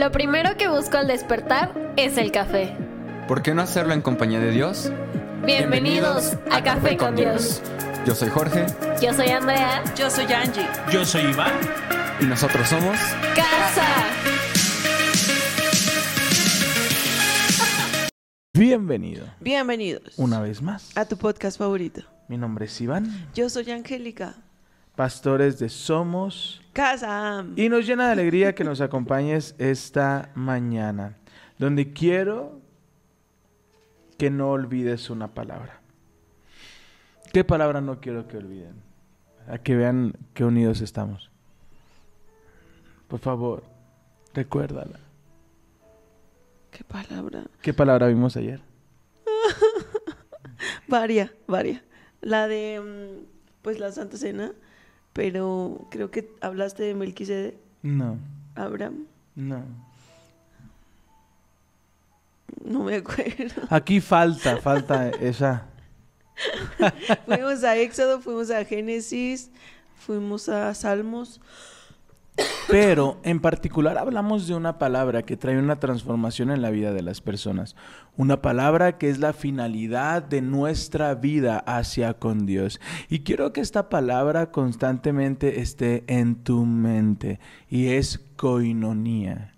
Lo primero que busco al despertar es el café. ¿Por qué no hacerlo en compañía de Dios? Bienvenidos, a, Café con Dios. Yo soy Jorge Yo soy Andrea. Yo soy Angie. Yo soy Iván. y nosotros somos... Casa. Bienvenido Bienvenidos una vez más. a tu podcast favorito. Mi nombre es Iván, Yo soy Angélica. Pastores de Somos, Casa. y nos llena de alegría que nos acompañes esta mañana, donde quiero que no olvides una palabra. ¿Qué palabra no quiero que olviden? A que vean qué unidos estamos. Por favor, recuérdala. ¿Qué palabra? ¿Qué palabra vimos ayer? Varia, varia. La de, mm, pues, la Santa Cena. Pero creo que hablaste de Melquisede, No, Abraham. no. No me acuerdo. Aquí falta, falta esa. fuimos a Éxodo, fuimos a Génesis, fuimos a Salmos. Pero en particular hablamos de una palabra que trae una transformación en la vida de las personas. Una palabra que es la finalidad de nuestra vida hacia con Dios. Y quiero que esta palabra constantemente esté en tu mente. Y es coinonía.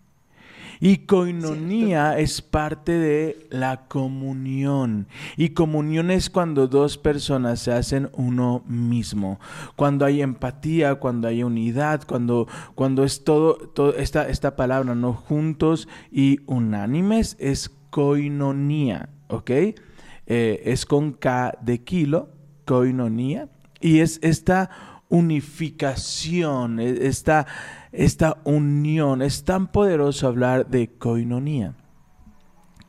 Y coinonía es parte de la comunión. Y comunión es cuando dos personas se hacen uno mismo. Cuando hay empatía, cuando hay unidad, cuando, cuando es todo, todo esta, esta palabra, ¿no? Juntos y unánimes, es coinonía, ¿ok? Eh, es con K de kilo, coinonía. Y es esta unificación, e- esta, esta unión. Es tan poderoso hablar de coinonía.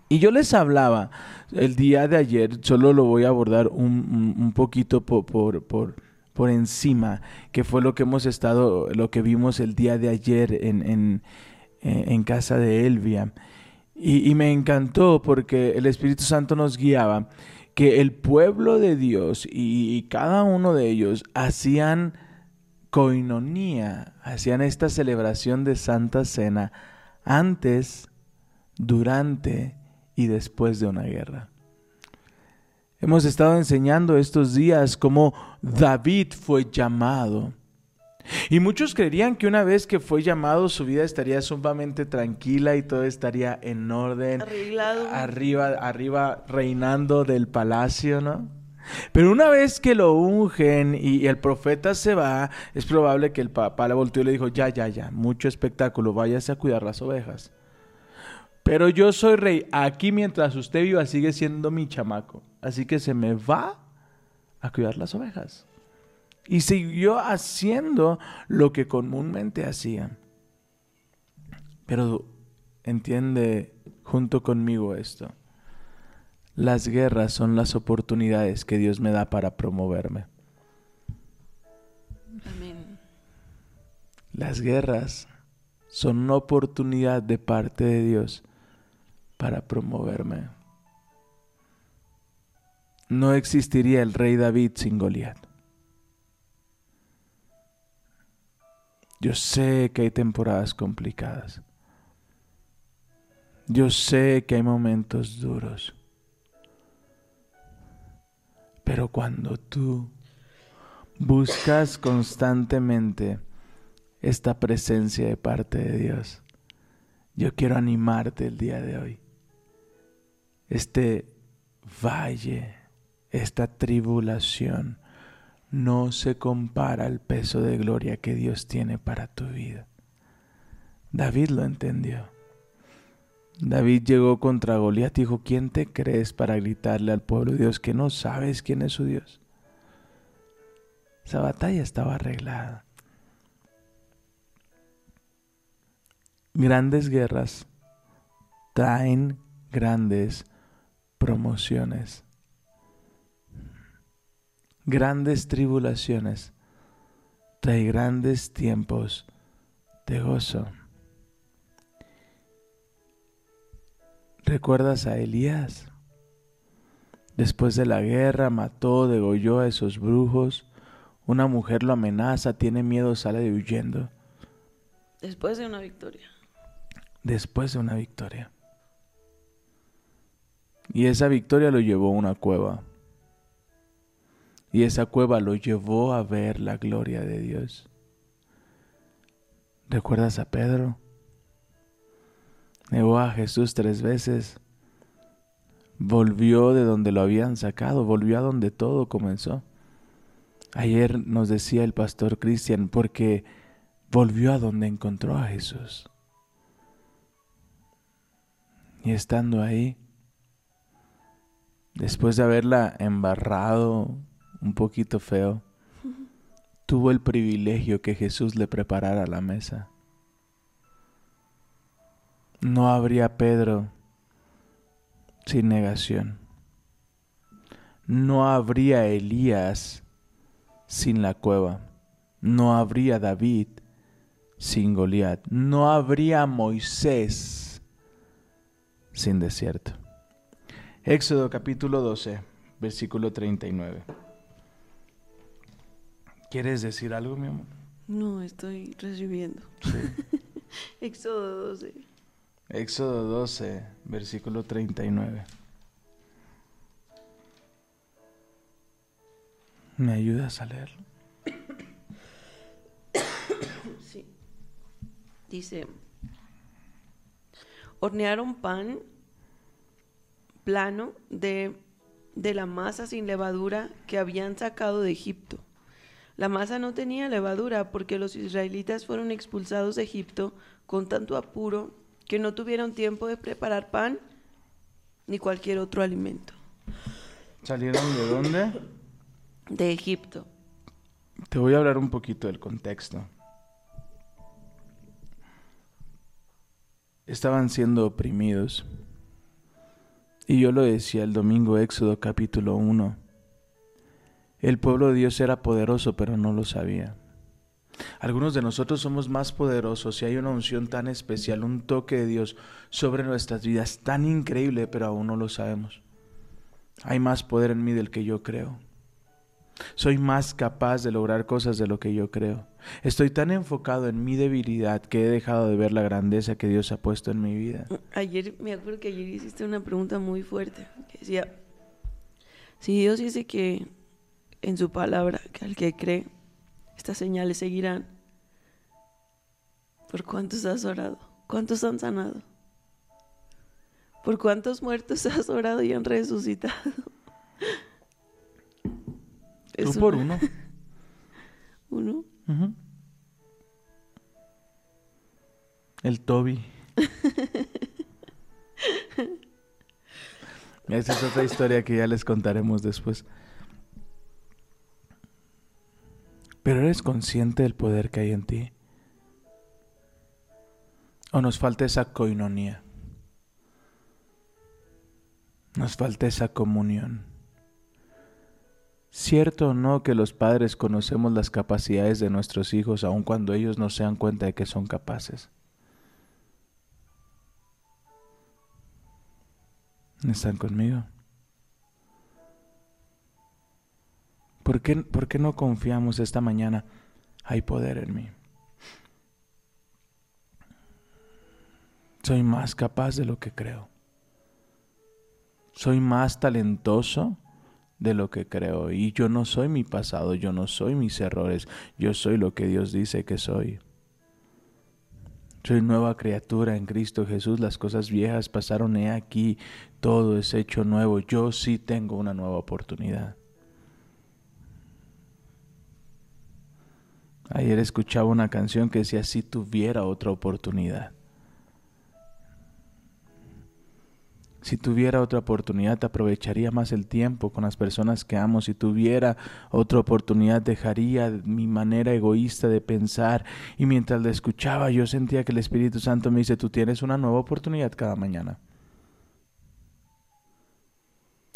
Y yo les hablaba el día de ayer, solo lo voy a abordar un, un- poquito por, por, por, por encima, que fue lo que hemos estado, lo que vimos el día de ayer en, en, eh, en casa de Elvia. Y, y me encantó porque el Espíritu Santo nos guiaba que el pueblo de Dios y cada uno de ellos hacían coinonía, hacían esta celebración de Santa Cena antes, durante y después de una guerra. Hemos estado enseñando estos días cómo David fue llamado. Y muchos creerían que una vez que fue llamado su vida estaría sumamente tranquila y todo estaría en orden Arreglado. arriba, arriba reinando del palacio, ¿no? Pero una vez que lo ungen y, el profeta se va, es probable que el papá le volteó y le dijo, ya, ya, ya, mucho espectáculo, váyase a cuidar las ovejas. Pero yo soy rey, aquí mientras usted viva sigue siendo mi chamaco, así que se me va a cuidar las ovejas. Y siguió haciendo lo que comúnmente hacían. Pero entiende junto conmigo esto. Las guerras son las oportunidades que Dios me da para promoverme. Amén. Las guerras son una oportunidad de parte de Dios para promoverme. No existiría el rey David sin Goliat. Yo sé que hay temporadas complicadas. Yo sé que hay momentos duros. Pero cuando tú buscas constantemente esta presencia de parte de Dios, yo quiero animarte el día de hoy. Este valle, esta tribulación, no se compara al peso de gloria que Dios tiene para tu vida. David lo entendió. David llegó contra Goliat y dijo, ¿quién te crees para gritarle al pueblo de Dios que no sabes quién es su Dios? Esa batalla estaba arreglada. Grandes guerras traen grandes promociones. Grandes tribulaciones traen grandes tiempos de gozo. ¿Recuerdas a Elías? Después de la guerra mató, degolló a esos brujos. Una mujer lo amenaza, tiene miedo, sale de huyendo. Después de una victoria. después de una victoria. Y esa victoria lo llevó a una cueva. Y esa cueva lo llevó a ver la gloria de Dios. ¿Recuerdas a Pedro? Negó a Jesús tres veces. Volvió de donde lo habían sacado, volvió a donde todo comenzó. Ayer nos decía el pastor Cristian, porque volvió a donde encontró a Jesús. Y estando ahí, después de haberla embarrado un poquito feo, tuvo el privilegio que Jesús le preparara la mesa. No habría Pedro sin negación. No habría Elías sin la cueva. No habría David sin Goliat. No habría Moisés sin desierto. Éxodo capítulo 12, versículo 39. ¿Quieres decir algo, mi amor? No, estoy recibiendo. Sí. Éxodo 12. Éxodo 12, versículo 39. ¿Me ayudas a leerlo? Sí. Dice, hornearon pan plano de, de la masa sin levadura que habían sacado de Egipto. La masa no tenía levadura porque los israelitas fueron expulsados de Egipto con tanto apuro que no tuvieron tiempo de preparar pan ni cualquier otro alimento. ¿Salieron de dónde? De Egipto. Te voy a hablar un poquito del contexto. Estaban siendo oprimidos. Y yo lo decía el domingo Éxodo capítulo 1. El pueblo de Dios era poderoso, pero no lo sabía. Algunos de nosotros somos más poderosos y hay una unción tan especial, un toque de Dios sobre nuestras vidas tan increíble, pero aún no lo sabemos. Hay más poder en mí del que yo creo. Soy más capaz de lograr cosas de lo que yo creo. Estoy tan enfocado en mi debilidad que he dejado de ver la grandeza que Dios ha puesto en mi vida. Ayer, me acuerdo que ayer hiciste una pregunta muy fuerte, que decía, si Dios dice que en su palabra, que al que cree, estas señales seguirán, ¿por cuántos has orado? ¿Cuántos han sanado? ¿Por cuántos muertos has orado y han resucitado? Tú Es por una- uno. Uno. El Toby. Esa es otra historia que ya les contaremos después. Pero eres consciente del poder que hay en ti. O nos falta esa coinonía. Nos falta esa comunión. Cierto o no que los padres conocemos las capacidades de nuestros hijos aun cuando ellos no se dan cuenta de que son capaces. ¿Están conmigo? ¿Por qué, ¿Por qué no confiamos esta mañana? Hay poder en mí. Soy más capaz de lo que creo. Soy más talentoso de lo que creo. Y yo no soy mi pasado, yo no soy mis errores, yo soy lo que Dios dice que soy. Soy nueva criatura en Cristo Jesús, las cosas viejas pasaron, he aquí, todo es hecho nuevo, yo sí tengo una nueva oportunidad. Ayer escuchaba una canción que decía, si tuviera otra oportunidad. Si tuviera otra oportunidad, aprovecharía más el tiempo con las personas que amo. Si tuviera otra oportunidad, dejaría mi manera egoísta de pensar. Y mientras la escuchaba, yo sentía que el Espíritu Santo me dice, tú tienes una nueva oportunidad cada mañana.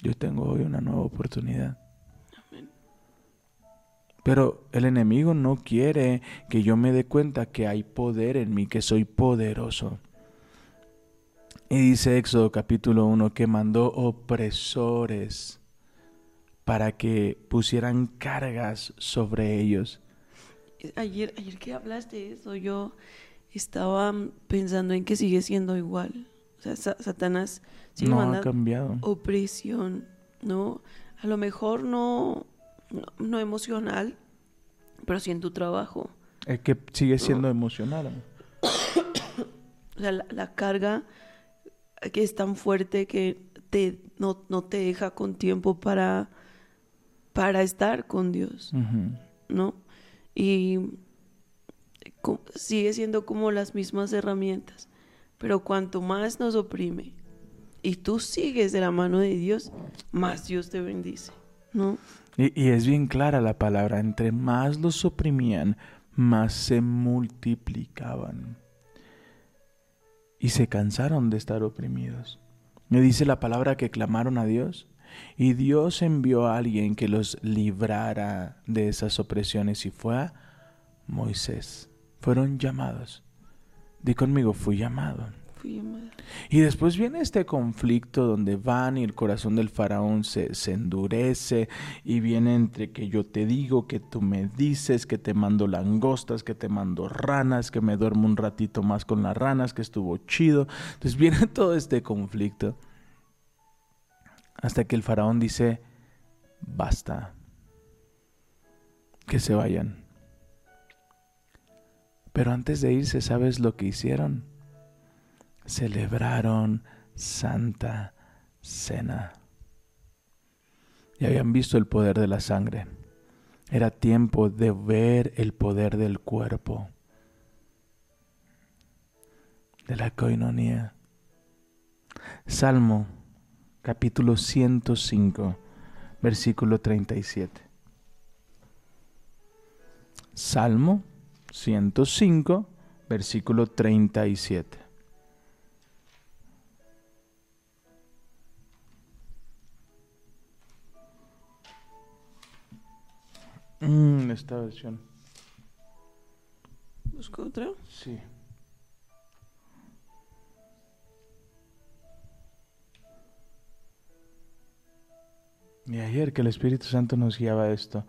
Yo tengo hoy una nueva oportunidad. Pero el enemigo no quiere que yo me dé cuenta que hay poder en mí, que soy poderoso. Y dice Éxodo capítulo 1 que mandó opresores para que pusieran cargas sobre ellos. Ayer, ayer que hablaste de eso, yo estaba pensando en que sigue siendo igual. O sea, Sa- Satanás sigue no ha cambiado. opresión, ¿no? A lo mejor no, no, no emocional, pero sí en tu trabajo. Es que sigue siendo emocional. O sea, la, la carga que es tan fuerte que te, no, no te deja con tiempo para, para estar con Dios. ¿no? Y sigue siendo como las mismas herramientas, pero cuanto más nos oprime y tú sigues de la mano de Dios, más Dios te bendice, ¿no? Y, es bien clara la palabra, entre más los oprimían, más se multiplicaban. Y se cansaron de estar oprimidos. Me dice la palabra que clamaron a Dios. Y Dios envió a alguien que los librara de esas opresiones y fue a Moisés. Fueron llamados. Di conmigo, fui llamado. Y después viene este conflicto donde van y el corazón del faraón se, se endurece y viene entre que yo te digo, que tú me dices, que te mando langostas, que te mando ranas, que me duermo un ratito más con las ranas, que estuvo chido. Entonces viene todo este conflicto hasta que el faraón dice, basta, que se vayan. Pero antes de irse, ¿sabes lo que hicieron? Celebraron Santa Cena. Y habían visto el poder de la sangre. Era tiempo de ver el poder del cuerpo, de la coinonía. Salmo capítulo 105, versículo 37. Salmo 105, versículo 37. Mm, esta versión. Busco otra. Sí. Y ayer que el Espíritu Santo nos guiaba esto,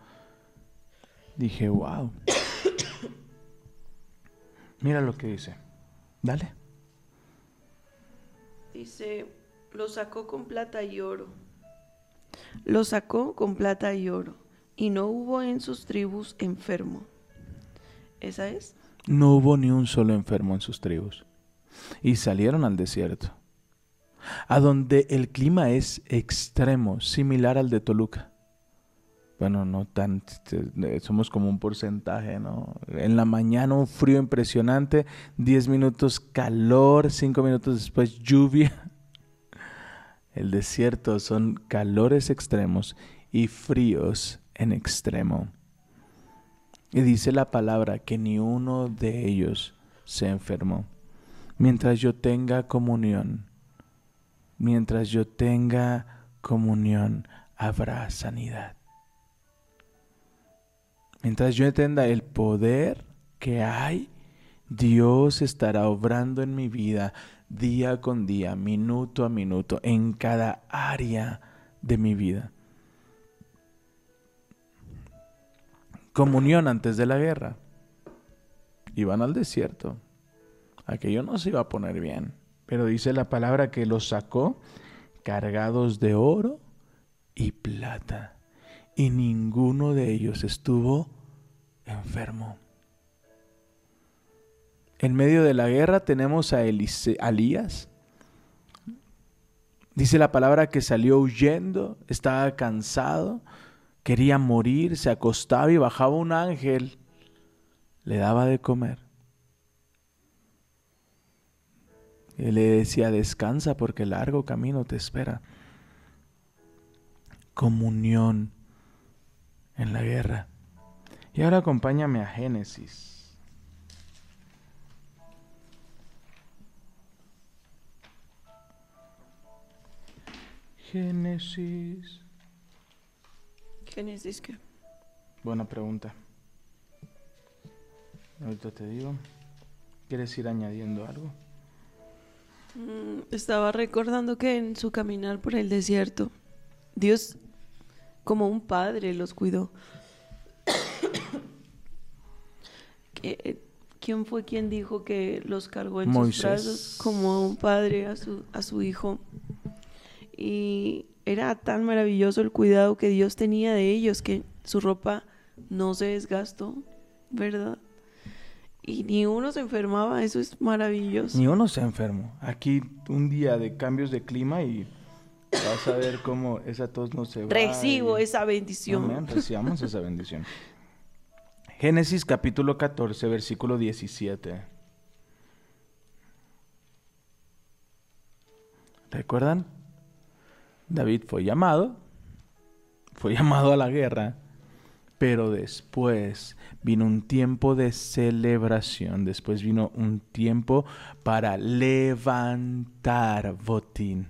dije, wow. Mira lo que dice. Dale. Dice, lo sacó con plata y oro. Lo sacó con plata y oro. Y no hubo en sus tribus enfermo. ¿Esa es? No hubo ni un solo enfermo en sus tribus. Y salieron al desierto, a donde el clima es extremo, similar al de Toluca. Bueno, no tan, eh, somos como un porcentaje, ¿no? En la mañana un frío impresionante, 10 minutos calor, 5 minutos después lluvia. El desierto son calores extremos y fríos en extremo. Y dice la palabra que ni uno de ellos se enfermó. Mientras yo tenga comunión, mientras yo tenga comunión, habrá sanidad. Mientras yo entienda el poder que hay, Dios estará obrando en mi vida día con día, minuto a minuto, en cada área de mi vida. Comunión antes de la guerra. Iban al desierto. Aquello no se iba a poner bien. Pero dice la palabra que los sacó cargados de oro y plata. Y ninguno de ellos estuvo enfermo. En medio de la guerra tenemos a Elías. Dice la palabra que salió huyendo, estaba cansado, quería morir, se acostaba y bajaba un ángel, le daba de comer. Él le decía, descansa porque largo camino te espera. Comunión en la guerra. Y ahora acompáñame a Génesis. Génesis. Génesis qué? Buena pregunta. Ahorita te digo. ¿Quieres ir añadiendo algo? Mm, estaba recordando que en su caminar por el desierto, Dios como un padre los cuidó. que, ¿quién fue quien dijo que los cargó en Moisés. sus brazos como a un padre a su, a su hijo? Y era tan maravilloso el cuidado que Dios tenía de ellos que su ropa no se desgastó, ¿verdad? Y ni uno se enfermaba, eso es maravilloso. Ni uno se enfermo. Aquí un día de cambios de clima y vas a ver cómo esa tos no se va. Recibo y- esa bendición. Amén, recibamos esa bendición. Génesis capítulo 14, versículo 17. ¿Recuerdan? David fue llamado, fue llamado a la guerra, pero después vino un tiempo de celebración, después vino un tiempo para levantar botín.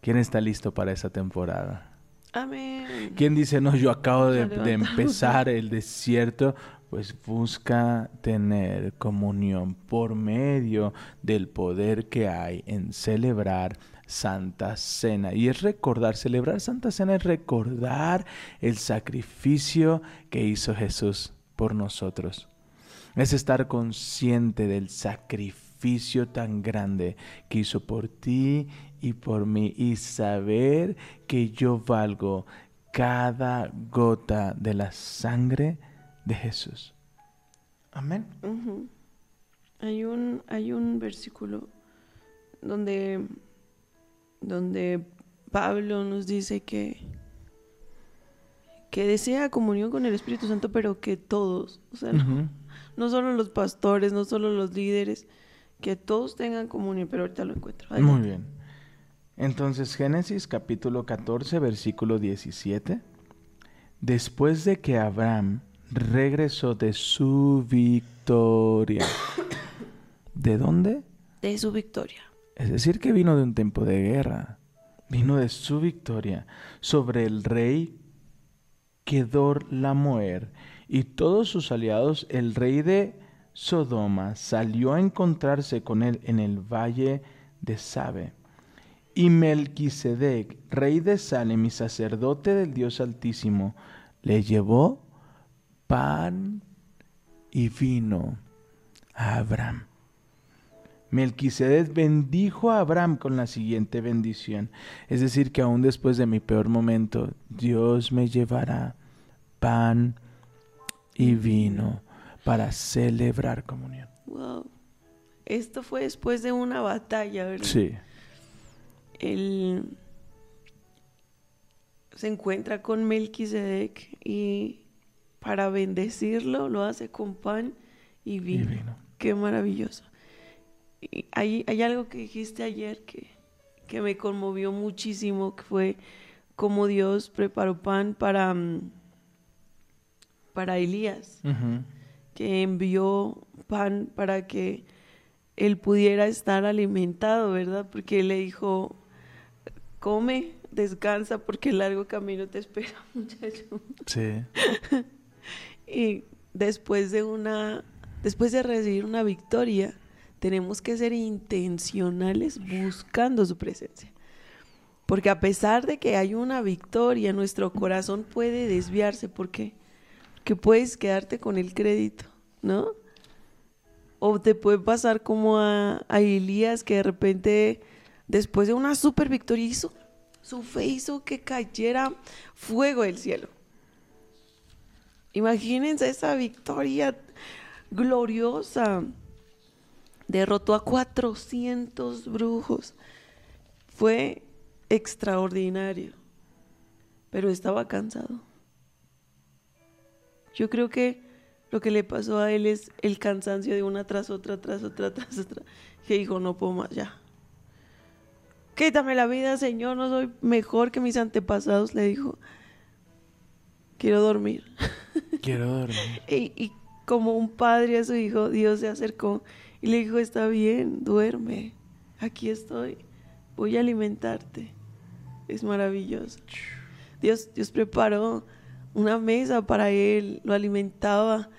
¿Quién está listo para esa temporada? Amén. ¿Quién dice, no, yo acabo de, de empezar el desierto? Pues busca tener comunión por medio del poder que hay en celebrar Santa Cena. Y es recordar, celebrar Santa Cena es recordar el sacrificio que hizo Jesús por nosotros. Es estar consciente del sacrificio tan grande que hizo por ti y por mí y saber que yo valgo cada gota de la sangre de Jesús. Amén. Hay un, hay un versículo donde, donde Pablo nos dice que, que desea comunión con el Espíritu Santo, pero que todos, o sea, no, solo los pastores, no solo los líderes, que todos tengan comunión, pero ahorita lo encuentro. Muy bien. Entonces Génesis capítulo 14 versículo 17. Después de que Abraham regresó de su victoria. ¿De dónde? De su victoria. Es decir, que vino de un tiempo de guerra. Vino de su victoria sobre el rey Kedor Lamoer y todos sus aliados. El rey de Sodoma salió a encontrarse con él en el valle de Sabe. Y Melquisedec, rey de Salem y sacerdote del Dios Altísimo, le llevó pan y vino a Abraham. Melquisedec bendijo a Abraham con la siguiente bendición. Es decir, que aún después de mi peor momento, Dios me llevará pan y vino para celebrar comunión. Wow. Esto fue después de una batalla, ¿verdad? Sí. él se encuentra con Melquisedec y para bendecirlo lo hace con pan y Y vino. vino. Qué maravilloso. Hay, hay algo que dijiste ayer que, que me conmovió muchísimo, que fue cómo Dios preparó pan para, mm, para Elías que envió pan para que él pudiera estar alimentado, ¿verdad? Porque él le dijo, come, descansa, porque el largo camino te espera, muchacho. Sí. Y después de una, después de recibir una victoria, tenemos que ser intencionales buscando su presencia. Porque a pesar de que hay una victoria, nuestro corazón puede desviarse. ¿Por qué? Porque puedes quedarte con el crédito, ¿no? O te puede pasar como a, a Elías que de repente, después de una super victoria, hizo, su fe hizo que cayera fuego del cielo. Imagínense esa victoria gloriosa. Derrotó a 400 brujos. Fue extraordinario. Pero estaba cansado. Yo creo que lo que le pasó a él es el cansancio de una tras otra, tras otra, tras otra. Que dijo, no puedo más, ya. Quítame la vida, Señor, no soy mejor que mis antepasados, le dijo. Quiero dormir. Quiero dormir. Y, y como un padre a su hijo, Dios se acercó y le dijo, está bien, duerme, aquí estoy, voy a alimentarte. Es maravilloso. Dios, Dios preparó una mesa para él, lo alimentaba,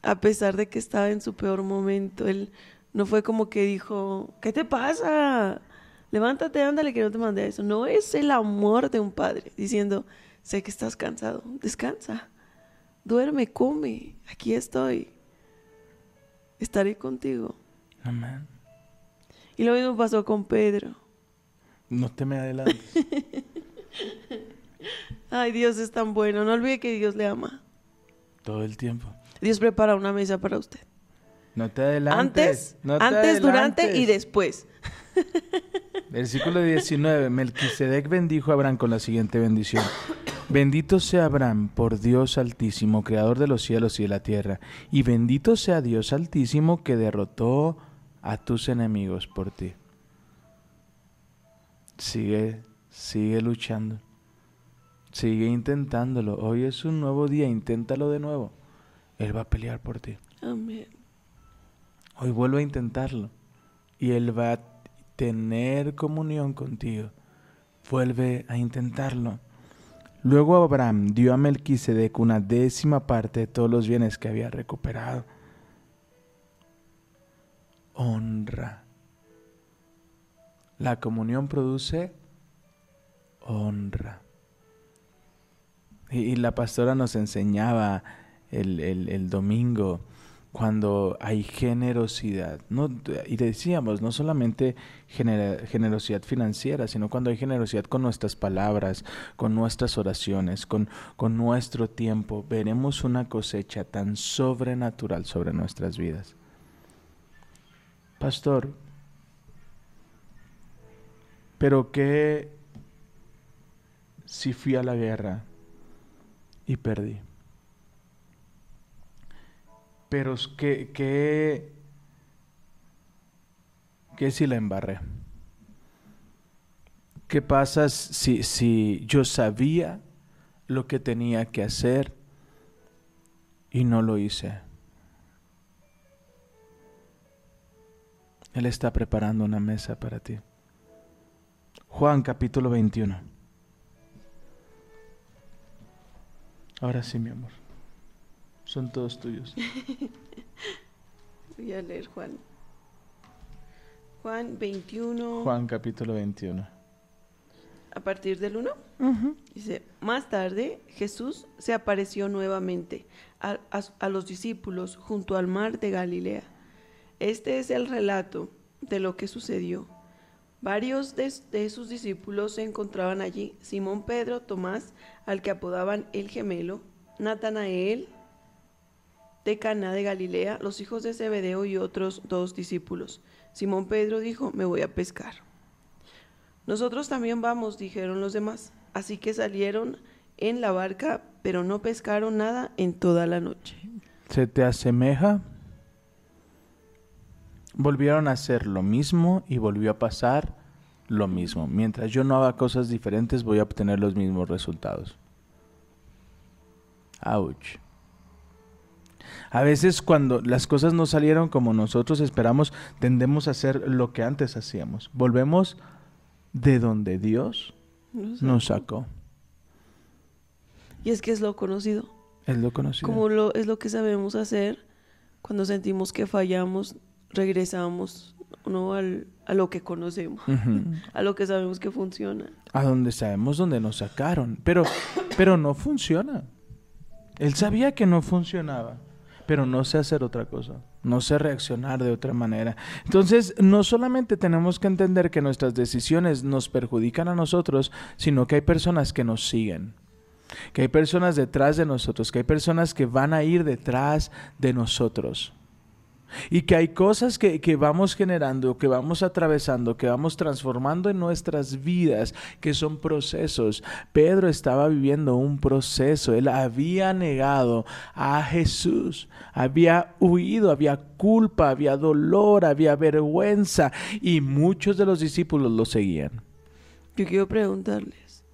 a pesar de que estaba en su peor momento. Él no fue como que dijo, ¿qué te pasa? Levántate, ándale, que no te mandé a eso. No es el amor de un padre diciendo, sé que estás cansado, descansa. duerme, come, aquí estoy. Estaré contigo. Amén. Y lo mismo pasó con Pedro. No te me adelantes. Ay, Dios es tan bueno. No olvide que Dios le ama. Todo el tiempo. Dios prepara una mesa para usted. No te adelantes. Antes, no te antes, durante y después. Versículo 19. Melquisedec bendijo a Abraham con la siguiente bendición. Bendito sea Abraham por Dios Altísimo, Creador de los cielos y de la tierra. Y bendito sea Dios Altísimo que derrotó a tus enemigos por ti. Sigue, sigue luchando. Sigue intentándolo. Hoy es un nuevo día, inténtalo de nuevo. Él va a pelear por ti. Amén. Hoy vuelve a intentarlo. Y Él va a tener comunión contigo. Vuelve a intentarlo. Luego Abraham dio a Melquisedec una décima parte de todos los bienes que había recuperado. Honra. La comunión produce honra. Y, la pastora nos enseñaba el- el domingo cuando hay generosidad. No, y decíamos, no solamente generosidad financiera, sino cuando hay generosidad con nuestras palabras, con nuestras oraciones, con, con nuestro tiempo, veremos una cosecha tan sobrenatural sobre nuestras vidas. Pastor, pero qué si fui a la guerra y perdí? Pero que, que, que si la embarré. ¿Qué pasa si, si yo sabía lo que tenía que hacer y no lo hice? Él está preparando una mesa para ti. Juan capítulo 21. Ahora sí, mi amor. Son todos tuyos. Voy a leer Juan. Juan 21, Juan capítulo 21. a partir del 1. Dice, más tarde Jesús se apareció nuevamente a, a- a los discípulos junto al mar de Galilea. Este es el relato de lo que sucedió. Varios de, de sus discípulos se encontraban allí. Simón Pedro, Tomás, al que apodaban el gemelo, Natanael de Caná de Galilea, los hijos de Zebedeo y otros dos discípulos. Simón Pedro dijo, me voy a pescar. Nosotros también vamos, dijeron los demás. Así que salieron en la barca, pero no pescaron nada en toda la noche. ¿Se te asemeja? Volvieron a hacer lo mismo y volvió a pasar lo mismo. Mientras yo no haga cosas diferentes, voy a obtener los mismos resultados. Ouch. A veces cuando las cosas no salieron como nosotros esperamos, tendemos a hacer lo que antes hacíamos. Volvemos de donde Dios No sé. nos sacó. Y es que es lo conocido. Es lo conocido. Como lo, es lo que sabemos hacer cuando sentimos que fallamos, regresamos ¿no? al, a lo que conocemos, a lo que sabemos que funciona. a donde sabemos dónde nos sacaron, pero pero no funciona. Él sabía que no funcionaba, pero no sé hacer otra cosa, no sé reaccionar de otra manera. Entonces, no solamente tenemos que entender que nuestras decisiones nos perjudican a nosotros, sino que hay personas que nos siguen. Que hay personas detrás de nosotros, que hay personas que van a ir detrás de nosotros. Y que hay cosas que, que vamos generando, que vamos atravesando, que vamos transformando en nuestras vidas, que son procesos. Pedro estaba viviendo un proceso. Él había negado a Jesús, había huido, había culpa, había dolor, había vergüenza. Y muchos de los discípulos lo seguían. Yo quiero preguntarles,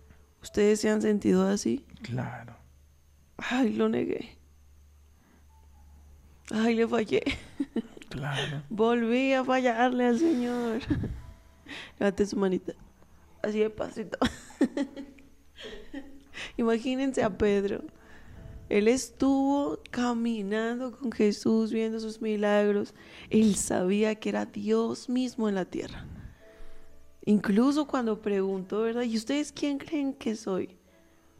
¿ustedes se han sentido así? Claro. Ay, lo negué. Ay, le fallé. Claro. Volví a fallarle al Señor. Levante su manita. Así de pasito. Imagínense a Pedro. Él estuvo caminando con Jesús, viendo sus milagros. Él sabía que era Dios mismo en la tierra. Incluso cuando preguntó, ¿verdad? ¿Y ustedes quién creen que soy?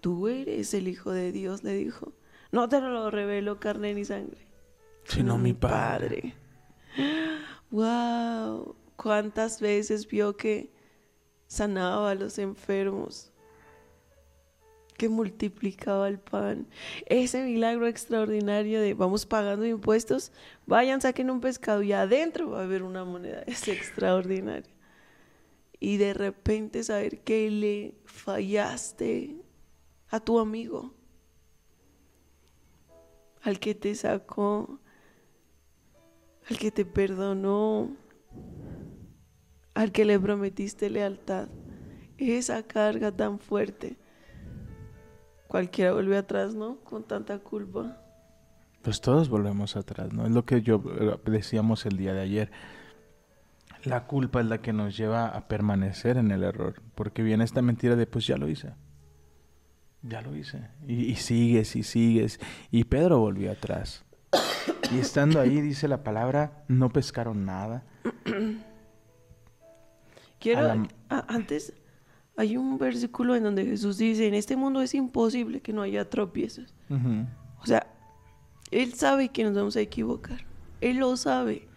Tú eres el Hijo de Dios, le dijo. No te lo reveló carne ni sangre. Sino mi Padre. Wow. ¿Cuántas veces vio que sanaba a los enfermos? Que multiplicaba el pan. Ese milagro extraordinario de vamos pagando impuestos, vayan, saquen un pescado y adentro va a haber una moneda. Es extraordinario. Y de repente saber que le fallaste a tu amigo, al que te sacó, al que te perdonó, al que le prometiste lealtad. Esa carga tan fuerte. Cualquiera vuelve atrás, ¿no? Con tanta culpa. Pues todos volvemos atrás, ¿no? Es lo que yo eh, decíamos el día de ayer. La culpa es la que nos lleva a permanecer en el error, porque viene esta mentira de pues ya lo hice. Ya lo hice. Y, y sigues y sigues. Y Pedro volvió atrás. Y estando ahí, dice la palabra, no pescaron nada. Quiero, A la- a- antes, hay un versículo en donde Jesús dice, en este mundo es imposible que no haya tropiezos. O sea, Él sabe que nos vamos a equivocar. Él lo sabe.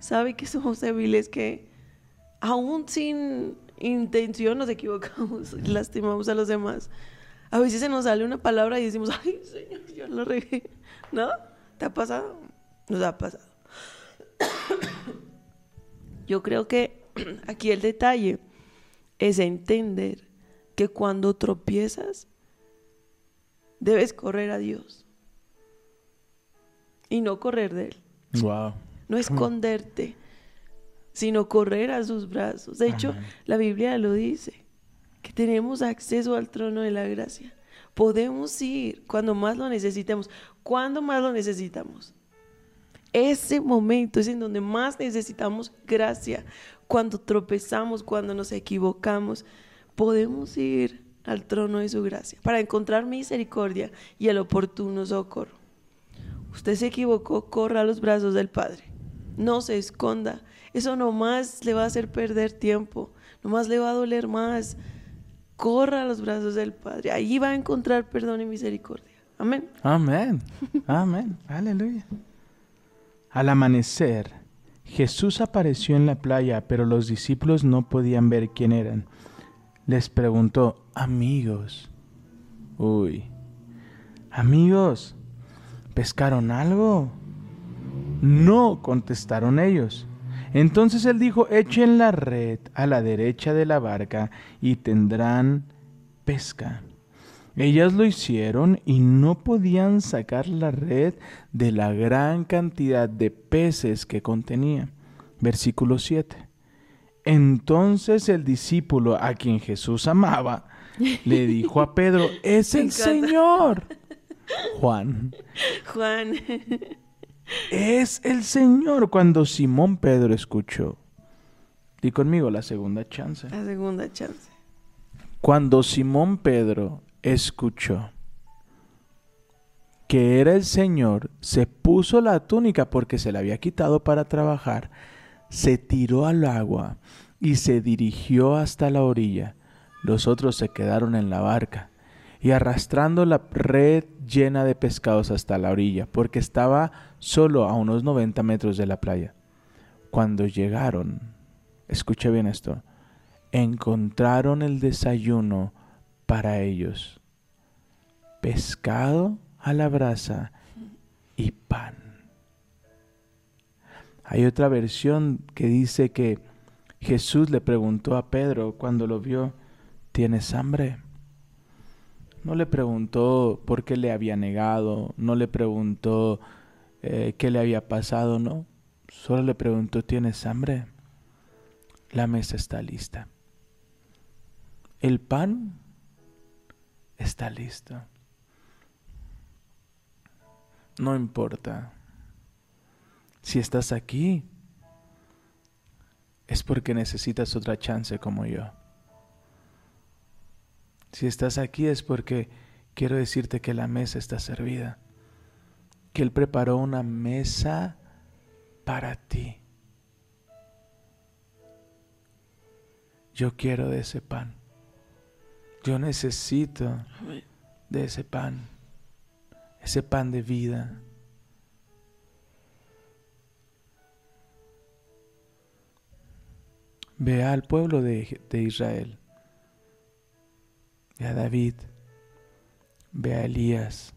Sabe que somos débiles, que aún sin intención nos equivocamos, lastimamos a los demás. A veces se nos sale una palabra y decimos, ay, Señor, yo lo regué. ¿No? ¿Te ha pasado? Nos ha pasado. Yo creo que aquí el detalle es entender que cuando tropiezas, debes correr a Dios y no correr de Él. Wow. No esconderte, sino correr a sus brazos. De hecho, Amén. la Biblia lo dice, que tenemos acceso al trono de la gracia. Podemos ir cuando más lo necesitemos. ¿Cuándo más lo necesitamos? Ese momento es en donde más necesitamos gracia. Cuando tropezamos, cuando nos equivocamos, podemos ir al trono de su gracia para encontrar misericordia y el oportuno socorro. Usted se equivocó, corra a los brazos del Padre. No se esconda. Eso nomás le va a hacer perder tiempo. Nomás le va a doler más. Corra a los brazos del Padre. Ahí va a encontrar perdón y misericordia. Amén. Amén. Amén. Aleluya. Al amanecer, Jesús apareció en la playa, pero los discípulos no podían ver quién eran. Les preguntó, amigos. Uy. Amigos, ¿pescaron algo? No, contestaron ellos. Entonces él dijo, echen la red a la derecha de la barca y tendrán pesca. Ellas lo hicieron y no podían sacar la red de la gran cantidad de peces que contenía. Versículo 7. Entonces el discípulo a quien Jesús amaba le dijo a Pedro, es el. Señor. Juan, Juan. Es el Señor cuando Simón Pedro escuchó. Di conmigo la segunda chance. La segunda chance. Cuando Simón Pedro escuchó que era el Señor, se puso la túnica porque se la había quitado para trabajar, se tiró al agua y se dirigió hasta la orilla. Los otros se quedaron en la barca y arrastrando la red llena de pescados hasta la orilla, porque estaba solo a unos 90 metros de la playa. Cuando llegaron, escuche bien esto, encontraron el desayuno para ellos. Pescado a la brasa y pan. Hay otra versión que dice que Jesús le preguntó a Pedro cuando lo vio, ¿tienes hambre? No le preguntó por qué le había negado, no le preguntó eh, qué le había pasado, no. Solo le preguntó, ¿tienes hambre? La mesa está lista. El pan está listo. No importa. Si estás aquí, es porque necesitas otra chance como yo. Si estás aquí es porque quiero decirte que la mesa está servida. Que Él preparó una mesa para ti. Yo quiero de ese pan. Yo necesito de ese pan. ese pan de vida. Ve al pueblo de, de Israel, ve a David, ve a Elías,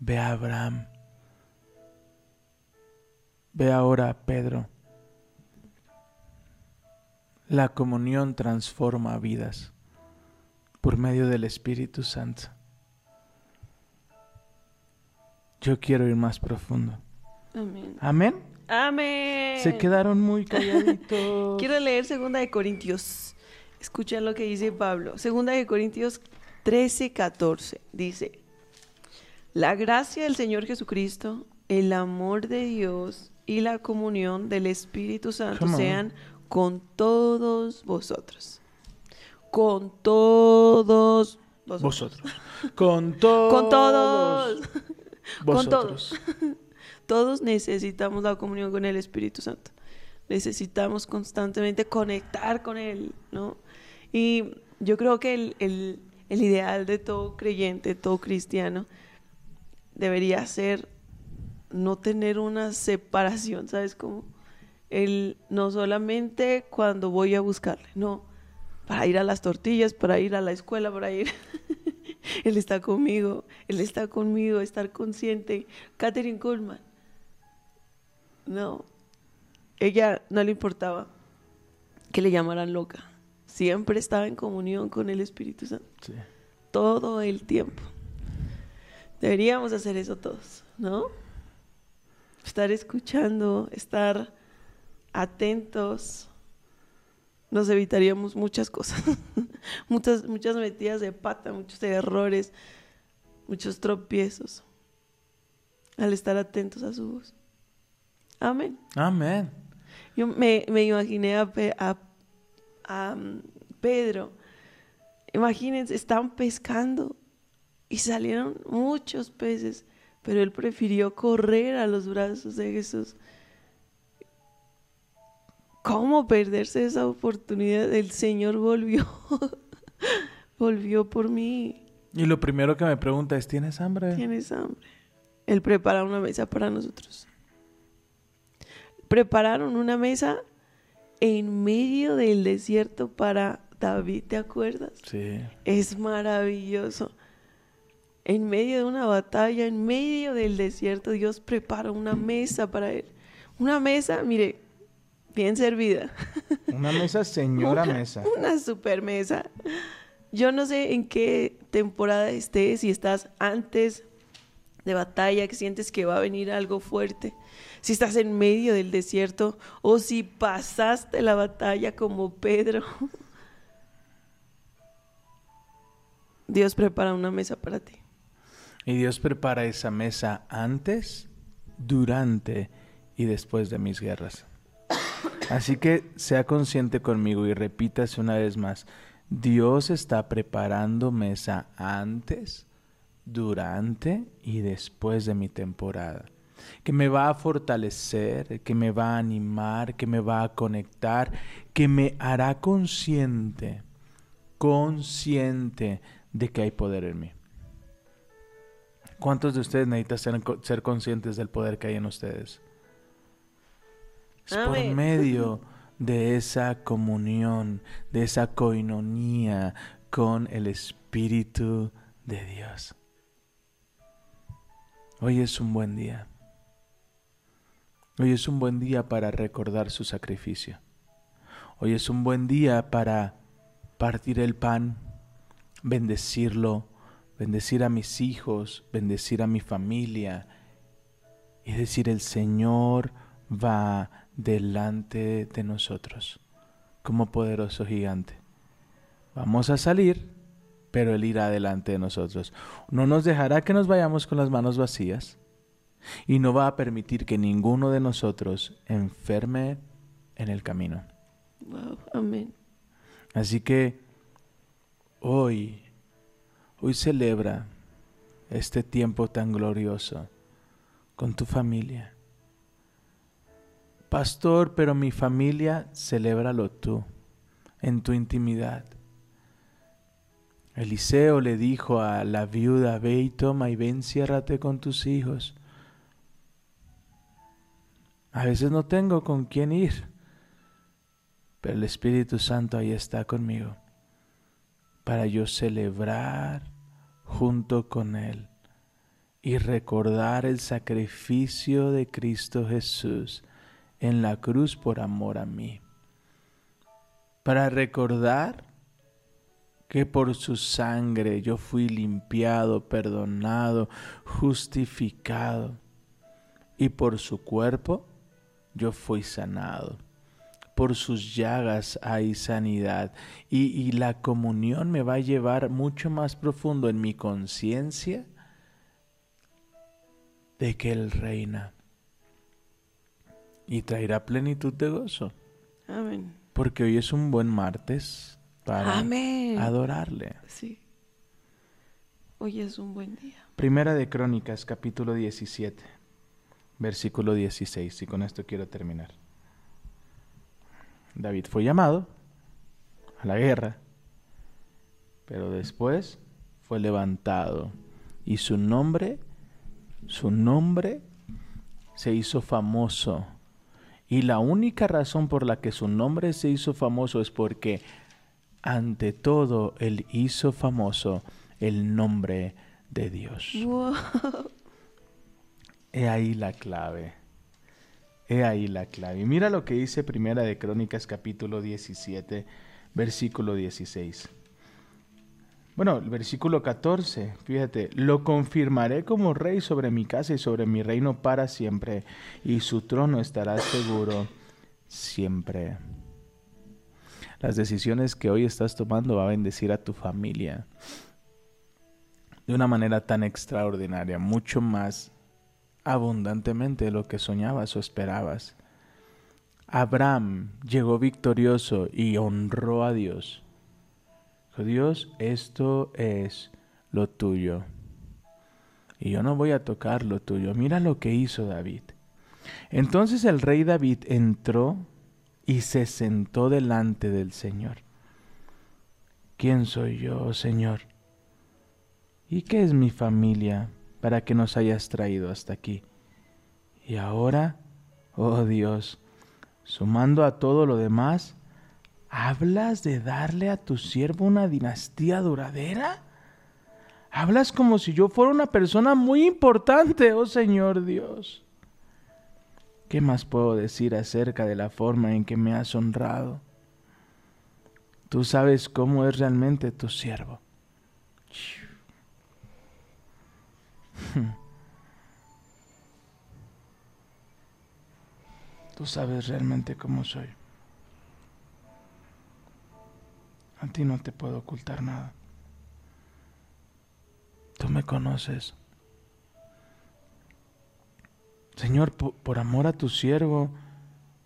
ve a Abraham, ve ahora a Pedro. La comunión transforma vidas por medio del Espíritu Santo. Yo quiero ir más profundo. Amén. Amén. Amén. Se quedaron muy calladitos. Quiero leer Segunda de Corintios. Escuchen lo que dice Pablo. Segunda de Corintios 13, 14. Dice, la gracia del Señor Jesucristo, el amor de Dios y la comunión del Espíritu Santo sean con todos vosotros. Con todos vosotros. Vosotros. Con todos. Con todos. Con Vosotros. Todos necesitamos la comunión con el Espíritu Santo. Necesitamos constantemente conectar con Él, ¿no? Y yo creo que el, el- el ideal de todo creyente, todo cristiano, debería ser no tener una separación, ¿sabes cómo? El, no solamente cuando voy a buscarle, no, para ir a las tortillas, para ir a la escuela, para ir... Él está conmigo, Él está conmigo, estar consciente. Catherine Coleman, no, ella no le importaba que le llamaran loca. Siempre estaba en comunión con el Espíritu Santo, Sí. todo el tiempo. Deberíamos hacer eso todos, ¿no? Estar escuchando, estar atentos. Nos evitaríamos muchas cosas, muchas, muchas metidas de pata, muchos errores, muchos tropiezos, al estar atentos a su voz. Amén. Amén. Yo me, me imaginé a, a- a, mm, Pedro. Imagínense, estaban pescando y salieron muchos peces, pero él prefirió correr a los brazos de Jesús. ¿Cómo perderse esa oportunidad? El Señor volvió, volvió por mí. Y lo primero que me pregunta es, ¿tienes hambre? Tienes hambre. Él prepara una mesa para nosotros. Prepararon una mesa en medio del desierto para David, ¿te acuerdas? Sí. Es maravilloso. En medio de una batalla, en medio del desierto, Dios prepara una mesa para él. Una mesa, mire, bien servida. Una mesa, señora Una- mesa. Una super mesa. Yo no sé en qué temporada estés, si estás antes de batalla, que sientes que va a venir algo fuerte, si estás en medio del desierto o si pasaste la batalla como Pedro. Dios prepara una mesa para ti. Y Dios prepara esa mesa antes, durante y después de mis guerras. Así que sea consciente conmigo y repítase una vez más. Dios está preparando mesa antes, durante y después de mi temporada. Que me va a fortalecer, que me va a animar, que me va a conectar, que me hará consciente, consciente de que hay poder en mí. ¿Cuántos de ustedes necesitan ser, ser conscientes del poder que hay en ustedes? Es por medio de esa comunión, de esa coinonía con el Espíritu de Dios. Hoy es un buen día. Hoy es un buen día para recordar su sacrificio. Hoy es un buen día para partir el pan, bendecirlo, bendecir a mis hijos, bendecir a mi familia y decir el Señor va delante de nosotros como poderoso gigante. Vamos a salir, pero Él irá delante de nosotros. No nos dejará que nos vayamos con las manos vacías y no va a permitir que ninguno de nosotros enferme en el camino. Wow, amén. Así que hoy, hoy celebra este tiempo tan glorioso con tu familia. Pastor, pero mi familia, celébralo tú, en tu intimidad. Eliseo le dijo a la viuda, ve y toma y ven, ciérrate con tus hijos. A veces no tengo con quién ir, pero el Espíritu Santo ahí está conmigo para yo celebrar junto con Él y recordar el sacrificio de Cristo Jesús en la cruz por amor a mí. Para recordar que por su sangre yo fui limpiado, perdonado, justificado, y por su cuerpo yo fui sanado. Por sus llagas hay sanidad y, y la comunión me va a llevar mucho más profundo en mi conciencia de que Él reina y traerá plenitud de gozo. Amén. Porque hoy es un buen martes para Amén. adorarle. Sí. Hoy es un buen día. Primera de Crónicas, capítulo 17, versículo 16, y con esto quiero terminar. David fue llamado a la guerra, pero después fue levantado y su nombre, su nombre se hizo famoso. Y la única razón por la que su nombre se hizo famoso es porque ante todo él hizo famoso el nombre de Dios. Wow. He ahí la clave. He ahí la clave. Y mira lo que dice Primera de Crónicas capítulo 17, versículo 16. Bueno, el versículo 14, fíjate, lo confirmaré como rey sobre mi casa y sobre mi reino para siempre, y su trono estará seguro siempre. Las decisiones que hoy estás tomando va a bendecir a tu familia de una manera tan extraordinaria, mucho más abundantemente lo que soñabas o esperabas. Abraham llegó victorioso y honró a Dios. Dios, esto es lo tuyo. Y yo no voy a tocar lo tuyo. Mira lo que hizo David. Entonces el rey David entró y se sentó delante del Señor. ¿Quién soy yo, Señor? ¿Y qué es mi familia para que nos hayas traído hasta aquí? Y ahora, oh Dios, sumando a todo lo demás, ¿hablas de darle a tu siervo una dinastía duradera? Hablas como si yo fuera una persona muy importante, oh Señor Dios. ¿Qué más puedo decir acerca de la forma en que me has honrado? Tú sabes cómo es realmente tu siervo. Tú sabes realmente cómo soy. A ti no te puedo ocultar nada. Tú me conoces. Señor, por, amor a tu siervo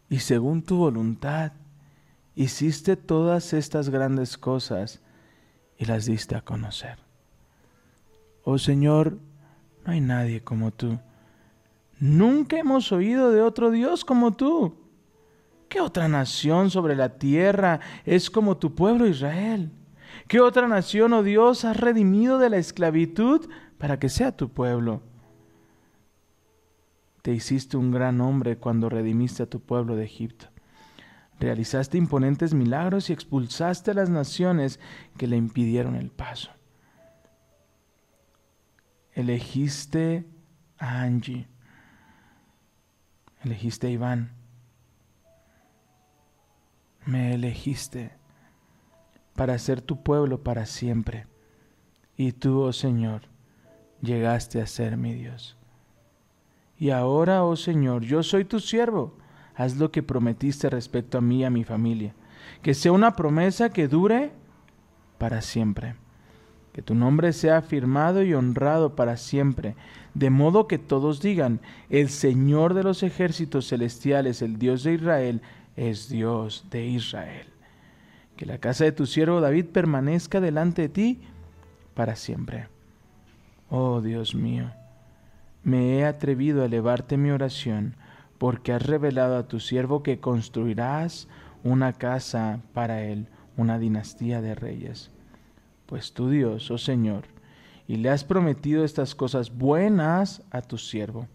y según tu voluntad, hiciste todas estas grandes cosas y las diste a conocer. Oh Señor, no hay nadie como tú. Nunca hemos oído de otro Dios como tú. ¿Qué otra nación sobre la tierra es como tu pueblo Israel? ¿Qué otra nación, oh Dios, has redimido de la esclavitud para que sea tu pueblo? Te hiciste un gran hombre cuando redimiste a tu pueblo de Egipto. Realizaste imponentes milagros y expulsaste a las naciones que le impidieron el paso. Elegiste a Angie. Elegiste a Iván. Me elegiste para ser tu pueblo para siempre. Y tú, oh Señor, llegaste a ser mi Dios. Y ahora, oh Señor, yo soy tu siervo. Haz lo que prometiste respecto a mí y a mi familia. Que sea una promesa que dure para siempre. Que tu nombre sea afirmado y honrado para siempre. De modo que todos digan, el Señor de los ejércitos celestiales, el Dios de Israel, es Dios de Israel. Que la casa de tu siervo David permanezca delante de ti para siempre. Oh Dios mío me he atrevido a elevarte mi oración, porque has revelado a tu siervo que construirás una casa para él, una dinastía de reyes. Pues tu Dios, oh Señor, y le has prometido estas cosas buenas a tu siervo.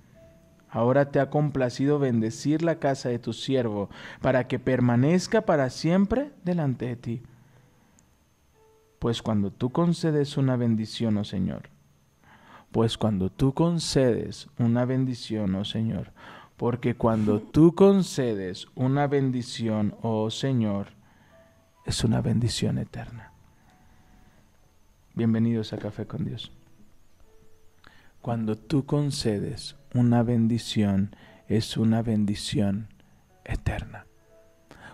Ahora te ha complacido bendecir la casa de tu siervo, para que permanezca para siempre delante de ti. Pues cuando tú concedes una bendición, oh Señor, pues cuando tú concedes una bendición, oh Señor, porque cuando tú concedes una bendición, oh Señor, es una bendición eterna. Bienvenidos a Café con Dios. Cuando tú concedes una bendición, es una bendición eterna.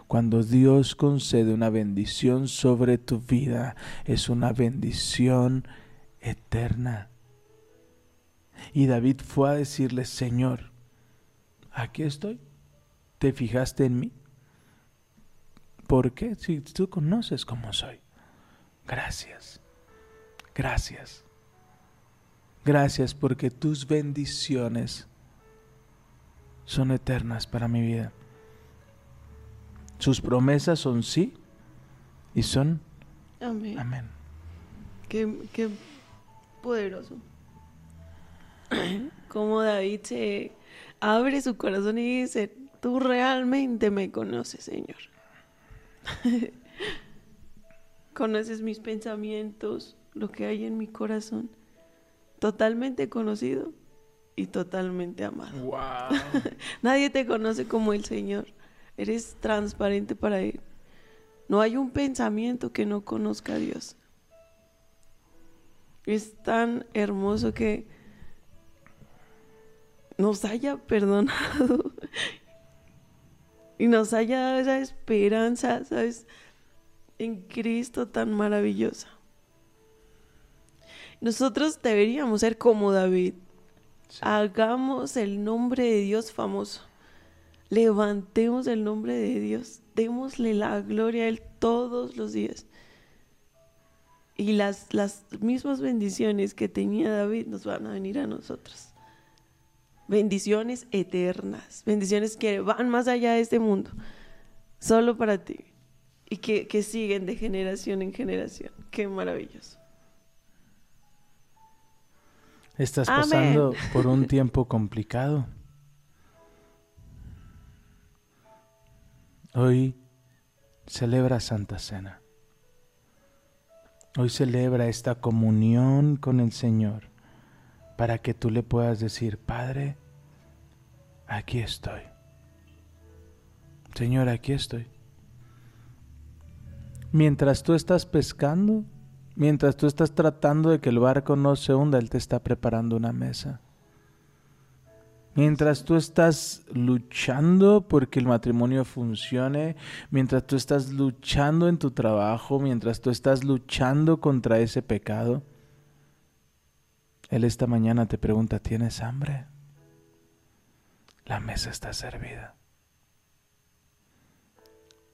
Cuando Dios concede una bendición sobre tu vida, es una bendición eterna. Y David fue a decirle, Señor, aquí estoy. ¿Te fijaste en mí? ¿Por qué? Si tú conoces cómo soy. Gracias. Gracias. Gracias porque tus bendiciones son eternas para mi vida. Sus promesas son sí y son Amén. amén. Qué, qué poderoso. Como David se abre su corazón y dice, tú realmente me conoces, Señor. conoces mis pensamientos, lo que hay en mi corazón. Totalmente conocido y totalmente amado. Wow. Nadie te conoce como el Señor. Eres transparente para Él. No hay un pensamiento que no conozca a Dios. Es tan hermoso que nos haya perdonado y nos haya dado esa esperanza, ¿sabes? En Cristo tan maravillosa. Nosotros deberíamos ser como David. Hagamos el nombre de Dios famoso. Levantemos el nombre de Dios. Démosle la gloria a Él todos los días. Y las, las mismas bendiciones que tenía David nos van a venir a nosotros. Bendiciones eternas. Bendiciones que van más allá de este mundo. Solo para ti. Y que, que siguen de generación en generación. Qué maravilloso. Estás Amén. pasando por un tiempo complicado. Hoy celebra Santa Cena. Hoy celebra esta comunión con el Señor para que tú le puedas decir, Padre, aquí estoy. Señor, aquí estoy. Mientras tú estás pescando, mientras tú estás tratando de que el barco no se hunda, Él te está preparando una mesa. Mientras tú estás luchando porque el matrimonio funcione, mientras tú estás luchando en tu trabajo, mientras tú estás luchando contra ese pecado, Él esta mañana te pregunta, ¿tienes hambre? La mesa está servida.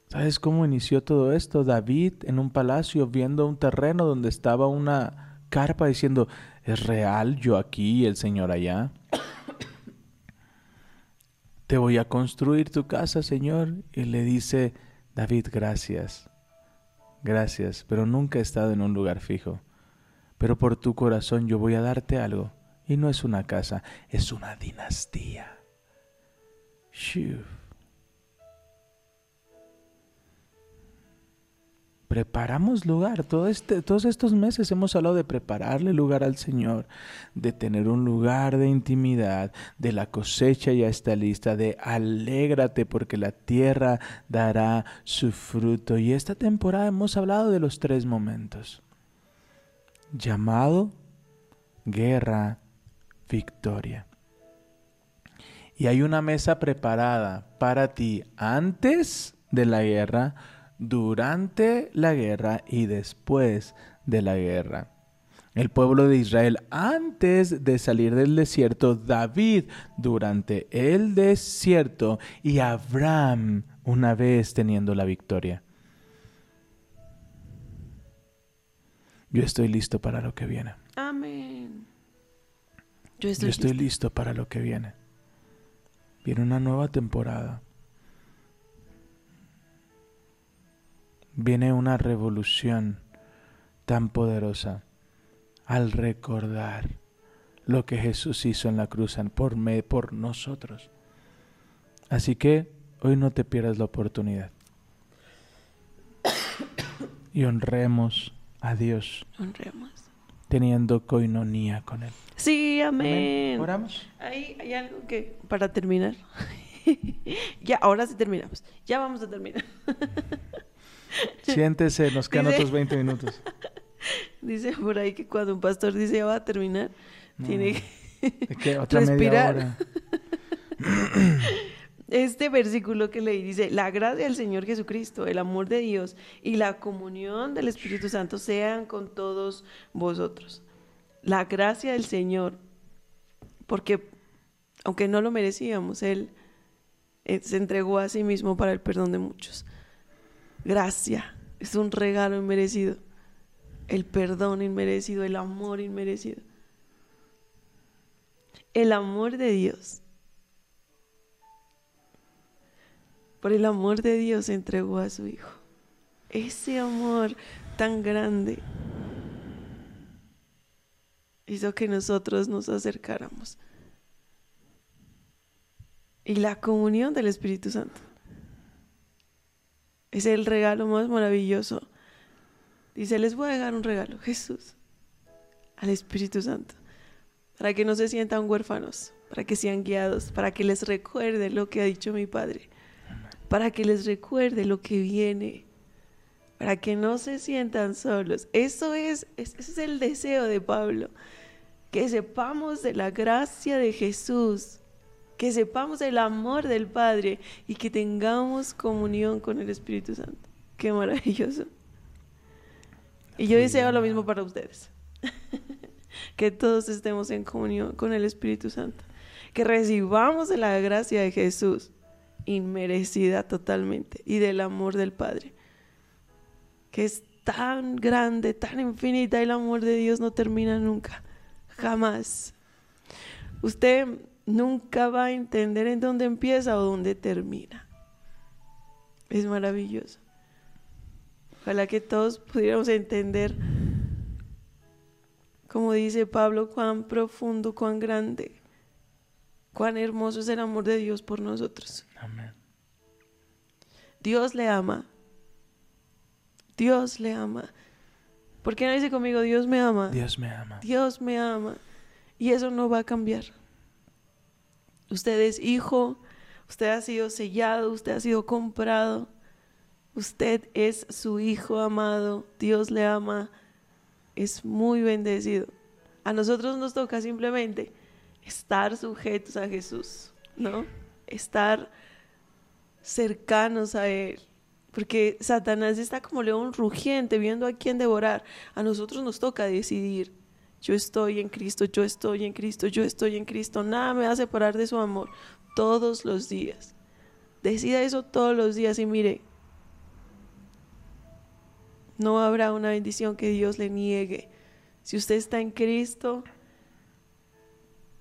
¿Sabes cómo inició todo esto? David en un palacio viendo un terreno donde estaba una carpa diciendo, ¿es real yo aquí y el Señor allá? Te voy a construir tu casa, Señor. Y le dice, David, gracias. Gracias, pero nunca he estado en un lugar fijo. Pero por tu corazón yo voy a darte algo. Y no es una casa, es una dinastía. Shiv. Preparamos lugar. Este, todos estos meses hemos hablado de prepararle lugar al Señor, de tener un lugar de intimidad, de la cosecha ya está lista, de alégrate porque la tierra dará su fruto. Y esta temporada hemos hablado de los tres momentos. Llamado, guerra, victoria. Y hay una mesa preparada para ti antes de la guerra, durante la guerra y después de la guerra. El pueblo de Israel antes de salir del desierto, David durante el desierto y Abraham una vez teniendo la victoria. Yo estoy listo para lo que viene. Amén. Yo estoy, Yo estoy lista. listo para lo que viene. Viene una nueva temporada. Viene una revolución tan poderosa al recordar lo que Jesús hizo en la cruz por, me, por nosotros. Así que hoy no te pierdas la oportunidad. Y honremos a Dios. Honremos. Teniendo coinonía con Él. Sí, amén. ¿Oramos? Ahí hay algo que, para terminar. ya, ahora sí terminamos. Ya vamos a terminar. Siéntese, nos quedan Dice- otros 20 minutos. Dice por ahí que cuando un pastor dice ya va a terminar, tiene que... Media Respirar. hora. Este versículo que leí dice, la gracia del Señor Jesucristo, el amor de Dios y la comunión del Espíritu Santo sean con todos vosotros. La gracia del Señor, porque aunque no lo merecíamos, Él eh, se entregó a sí mismo para el perdón de muchos. Gracia es un regalo inmerecido. El perdón inmerecido, el amor inmerecido. El amor de Dios. Por el amor de Dios entregó a su Hijo. Ese amor tan grande hizo que nosotros nos acercáramos. Y la comunión del Espíritu Santo es el regalo más maravilloso. Dice, les voy a dejar un regalo, Jesús, al Espíritu Santo, para que no se sientan huérfanos, para que sean guiados, para que les recuerde lo que ha dicho mi Padre, para que les recuerde lo que viene, para que no se sientan solos. Eso es, es- ese es el deseo de Pablo, que sepamos de la gracia de Jesús, que sepamos del amor del Padre y que tengamos comunión con el Espíritu Santo. Qué maravilloso. Y yo deseo lo mismo para ustedes. que todos estemos en comunión con el Espíritu Santo. Que recibamos de la gracia de Jesús, inmerecida totalmente, y del amor del Padre. Que es tan grande, tan infinita, y el amor de Dios no termina nunca. Jamás. Usted nunca va a entender en dónde empieza o dónde termina. Es maravilloso. Ojalá que todos pudiéramos entender, como dice Pablo, cuán profundo, cuán grande, cuán hermoso es el amor de Dios por nosotros. Amén. Dios le ama. Dios le ama. ¿Por qué no dice conmigo, Dios me ama? Dios me ama. Dios me ama. Y eso no va a cambiar. Usted es hijo, usted ha sido sellado, usted ha sido comprado. Usted es su hijo amado, Dios le ama, es muy bendecido. A nosotros nos toca simplemente estar sujetos a Jesús, ¿no? Estar cercanos a Él. Porque Satanás está como león rugiente viendo a quién devorar. A nosotros nos toca decidir. Yo estoy en Cristo, yo estoy en Cristo, yo estoy en Cristo. Nada me va a separar de su amor todos los días. Decida eso todos los días y mire, no habrá una bendición que Dios le niegue. Si usted está en Cristo,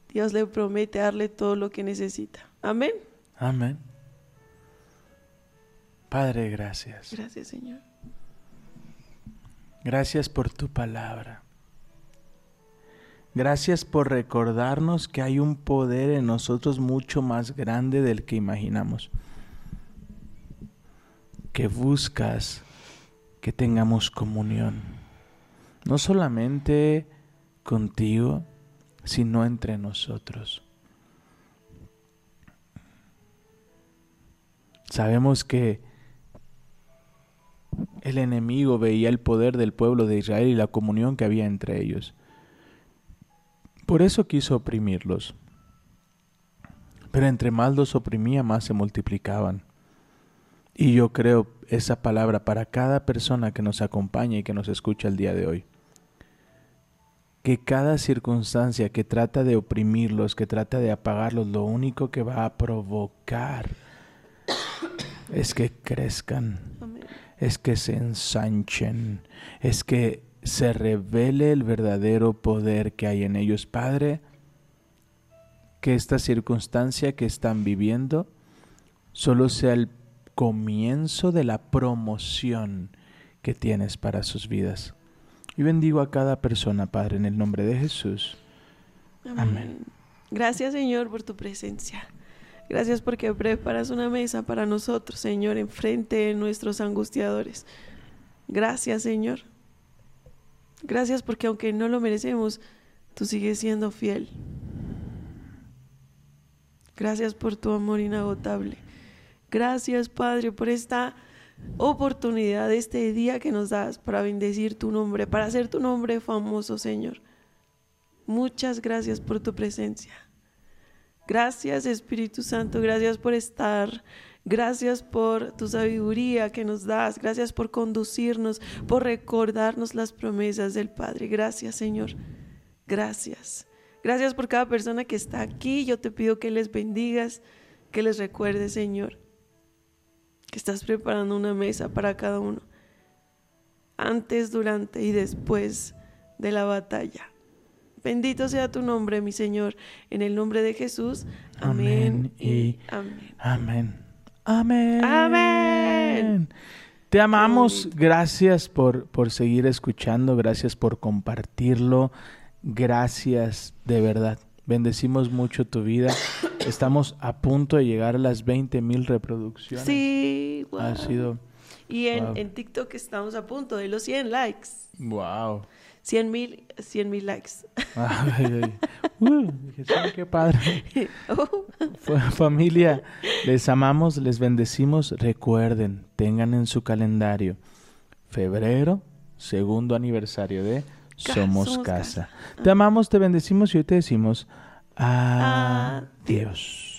Dios le promete darle todo lo que necesita. Amén. Amén. Padre, gracias. Gracias, Señor. Gracias por tu palabra. Gracias por recordarnos que hay un poder en nosotros mucho más grande del que imaginamos. Que buscas que tengamos comunión. No solamente contigo, sino entre nosotros. Sabemos que el enemigo veía el poder del pueblo de Israel y la comunión que había entre ellos. Por eso quiso oprimirlos. Pero entre más los oprimía, más se multiplicaban. Y yo creo esa palabra para cada persona que nos acompaña y que nos escucha el día de hoy. Que cada circunstancia que trata de oprimirlos, que trata de apagarlos, lo único que va a provocar es que crezcan es que se ensanchen, es que se revele el verdadero poder que hay en ellos. Padre, que esta circunstancia que están viviendo solo sea el comienzo de la promoción que tienes para sus vidas. Y bendigo a cada persona, Padre, en el nombre de Jesús. Amén. Gracias, Señor, por tu presencia. Gracias porque preparas una mesa para nosotros, Señor, enfrente de nuestros angustiadores. Gracias, Señor. Gracias porque aunque no lo merecemos, tú sigues siendo fiel. Gracias por tu amor inagotable. Gracias, Padre, por esta oportunidad, este día que nos das para bendecir tu nombre, para hacer tu nombre famoso, Señor. Muchas gracias por tu presencia. Gracias, Espíritu Santo, gracias por estar. Gracias por tu sabiduría que nos das. Gracias por conducirnos, por recordarnos las promesas del Padre. Gracias, Señor. Gracias. Gracias por cada persona que está aquí. Yo te pido que les bendigas, que les recuerdes, Señor, que estás preparando una mesa para cada uno, antes, durante y después de la batalla. Bendito sea tu nombre, mi Señor. En el nombre de Jesús. Amén, y amén. Amén. Amén. Amén. Te amamos. Gracias por, por seguir escuchando. Gracias por compartirlo. Gracias de verdad. Bendecimos mucho tu vida. Estamos a punto de llegar a las 20 mil reproducciones. Sí, wow. Ha sido. Y en, wow. en TikTok estamos a punto de los 100 likes. ¡Wow! 100 mil 100 mil likes. Ay, ay. Uh, dije, "Sí, qué padre. Oh, Fa- Familia, les amamos, les bendecimos. Recuerden, tengan en su calendario febrero, segundo aniversario de Somos, Somos Casa. Casa. Te amamos, te bendecimos y hoy te decimos Adiós. adiós.